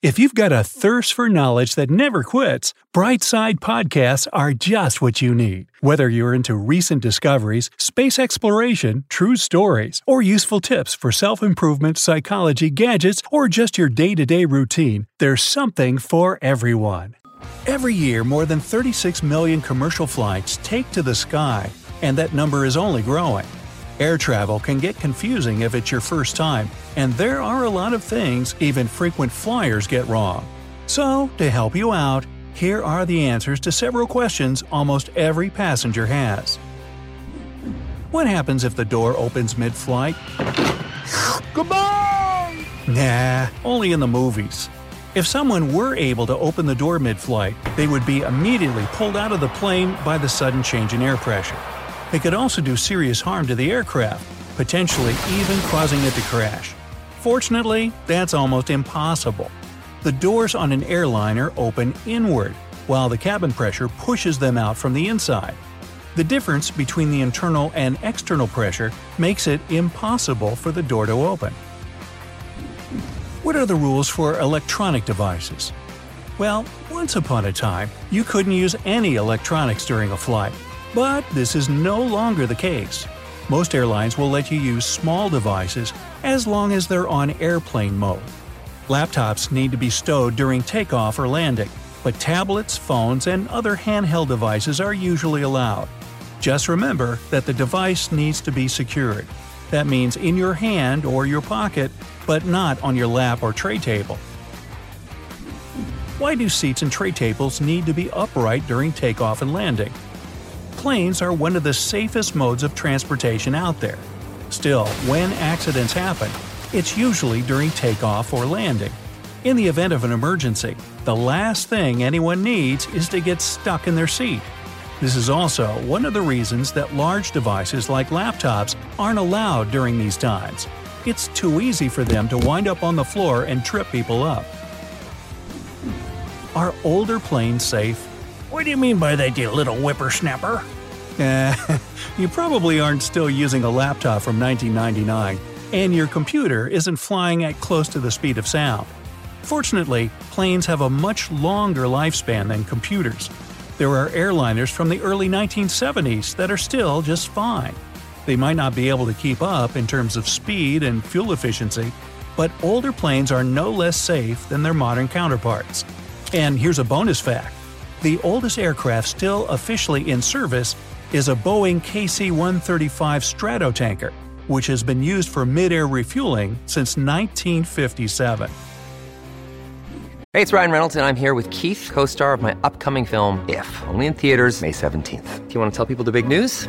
If you've got a thirst for knowledge that never quits, Brightside Podcasts are just what you need. Whether you're into recent discoveries, space exploration, true stories, or useful tips for self improvement, psychology, gadgets, or just your day to day routine, there's something for everyone. Every year, more than 36 million commercial flights take to the sky, and that number is only growing. Air travel can get confusing if it's your first time, and there are a lot of things even frequent flyers get wrong. So, to help you out, here are the answers to several questions almost every passenger has. What happens if the door opens mid flight? Goodbye! Nah, only in the movies. If someone were able to open the door mid flight, they would be immediately pulled out of the plane by the sudden change in air pressure. It could also do serious harm to the aircraft, potentially even causing it to crash. Fortunately, that's almost impossible. The doors on an airliner open inward, while the cabin pressure pushes them out from the inside. The difference between the internal and external pressure makes it impossible for the door to open. What are the rules for electronic devices? Well, once upon a time, you couldn't use any electronics during a flight. But this is no longer the case. Most airlines will let you use small devices as long as they're on airplane mode. Laptops need to be stowed during takeoff or landing, but tablets, phones, and other handheld devices are usually allowed. Just remember that the device needs to be secured. That means in your hand or your pocket, but not on your lap or tray table. Why do seats and tray tables need to be upright during takeoff and landing? Planes are one of the safest modes of transportation out there. Still, when accidents happen, it's usually during takeoff or landing. In the event of an emergency, the last thing anyone needs is to get stuck in their seat. This is also one of the reasons that large devices like laptops aren't allowed during these times. It's too easy for them to wind up on the floor and trip people up. Are older planes safe? What do you mean by that, you little whippersnapper? Eh, you probably aren't still using a laptop from 1999, and your computer isn't flying at close to the speed of sound. Fortunately, planes have a much longer lifespan than computers. There are airliners from the early 1970s that are still just fine. They might not be able to keep up in terms of speed and fuel efficiency, but older planes are no less safe than their modern counterparts. And here's a bonus fact the oldest aircraft still officially in service is a Boeing KC 135 Stratotanker, which has been used for mid air refueling since 1957. Hey, it's Ryan Reynolds, and I'm here with Keith, co star of my upcoming film, If, only in theaters, May 17th. Do you want to tell people the big news?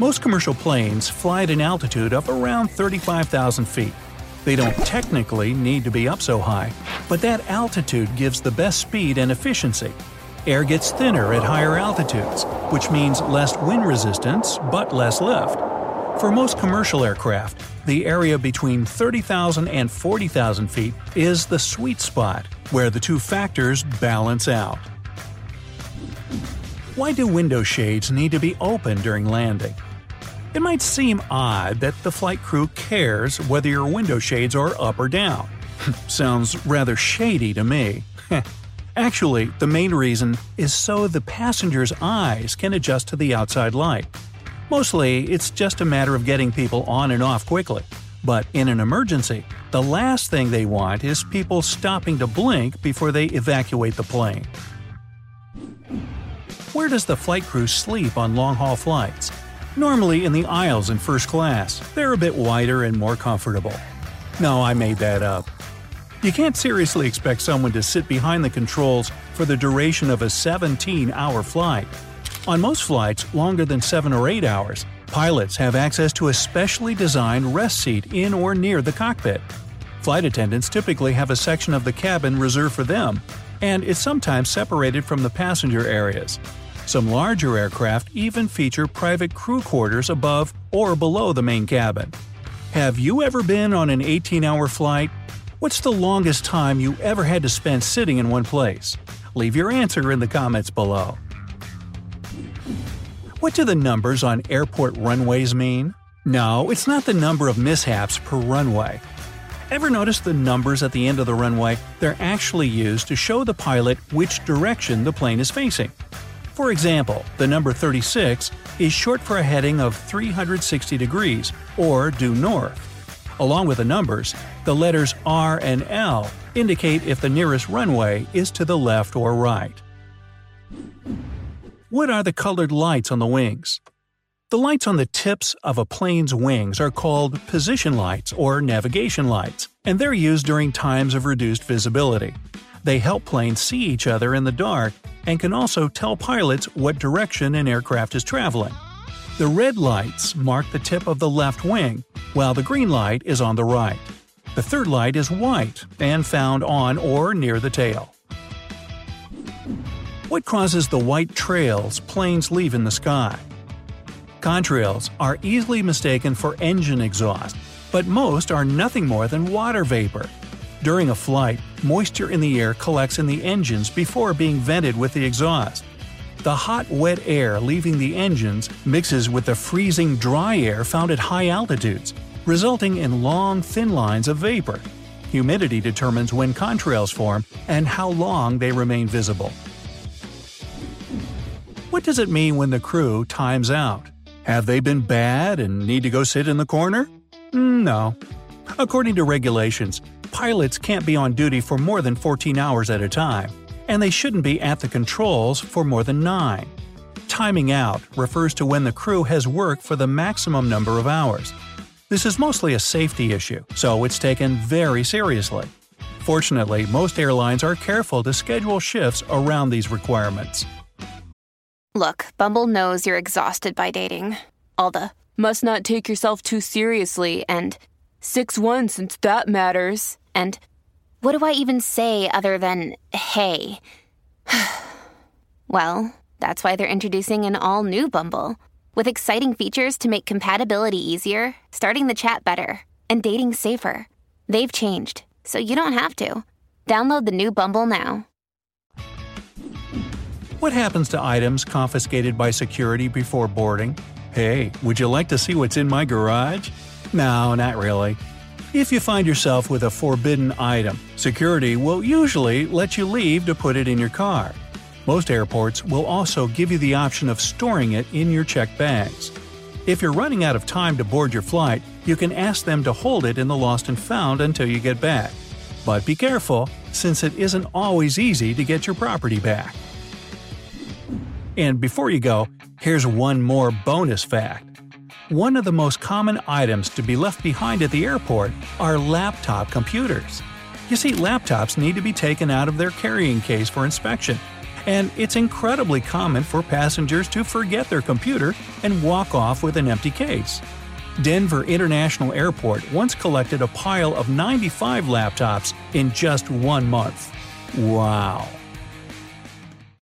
Most commercial planes fly at an altitude of around 35,000 feet. They don't technically need to be up so high, but that altitude gives the best speed and efficiency. Air gets thinner at higher altitudes, which means less wind resistance but less lift. For most commercial aircraft, the area between 30,000 and 40,000 feet is the sweet spot, where the two factors balance out. Why do window shades need to be open during landing? It might seem odd that the flight crew cares whether your window shades are up or down. Sounds rather shady to me. Actually, the main reason is so the passenger's eyes can adjust to the outside light. Mostly, it's just a matter of getting people on and off quickly. But in an emergency, the last thing they want is people stopping to blink before they evacuate the plane. Where does the flight crew sleep on long haul flights? Normally in the aisles in first class, they're a bit wider and more comfortable. No, I made that up. You can't seriously expect someone to sit behind the controls for the duration of a 17 hour flight. On most flights longer than 7 or 8 hours, pilots have access to a specially designed rest seat in or near the cockpit. Flight attendants typically have a section of the cabin reserved for them, and it's sometimes separated from the passenger areas. Some larger aircraft even feature private crew quarters above or below the main cabin. Have you ever been on an 18 hour flight? What's the longest time you ever had to spend sitting in one place? Leave your answer in the comments below. What do the numbers on airport runways mean? No, it's not the number of mishaps per runway. Ever notice the numbers at the end of the runway? They're actually used to show the pilot which direction the plane is facing. For example, the number 36 is short for a heading of 360 degrees, or due north. Along with the numbers, the letters R and L indicate if the nearest runway is to the left or right. What are the colored lights on the wings? The lights on the tips of a plane's wings are called position lights or navigation lights, and they're used during times of reduced visibility. They help planes see each other in the dark and can also tell pilots what direction an aircraft is traveling. The red lights mark the tip of the left wing, while the green light is on the right. The third light is white and found on or near the tail. What causes the white trails planes leave in the sky? Contrails are easily mistaken for engine exhaust, but most are nothing more than water vapor. During a flight, moisture in the air collects in the engines before being vented with the exhaust. The hot, wet air leaving the engines mixes with the freezing, dry air found at high altitudes, resulting in long, thin lines of vapor. Humidity determines when contrails form and how long they remain visible. What does it mean when the crew times out? Have they been bad and need to go sit in the corner? Mm, no. According to regulations, pilots can't be on duty for more than 14 hours at a time, and they shouldn't be at the controls for more than 9. Timing out refers to when the crew has worked for the maximum number of hours. This is mostly a safety issue, so it's taken very seriously. Fortunately, most airlines are careful to schedule shifts around these requirements. Look, Bumble knows you're exhausted by dating. All the must not take yourself too seriously and 6 1 since that matters. And what do I even say other than hey? well, that's why they're introducing an all new Bumble with exciting features to make compatibility easier, starting the chat better, and dating safer. They've changed, so you don't have to. Download the new Bumble now. What happens to items confiscated by security before boarding? Hey, would you like to see what's in my garage? No, not really. If you find yourself with a forbidden item, security will usually let you leave to put it in your car. Most airports will also give you the option of storing it in your checked bags. If you're running out of time to board your flight, you can ask them to hold it in the lost and found until you get back. But be careful, since it isn't always easy to get your property back. And before you go, here's one more bonus fact. One of the most common items to be left behind at the airport are laptop computers. You see, laptops need to be taken out of their carrying case for inspection, and it's incredibly common for passengers to forget their computer and walk off with an empty case. Denver International Airport once collected a pile of 95 laptops in just one month. Wow!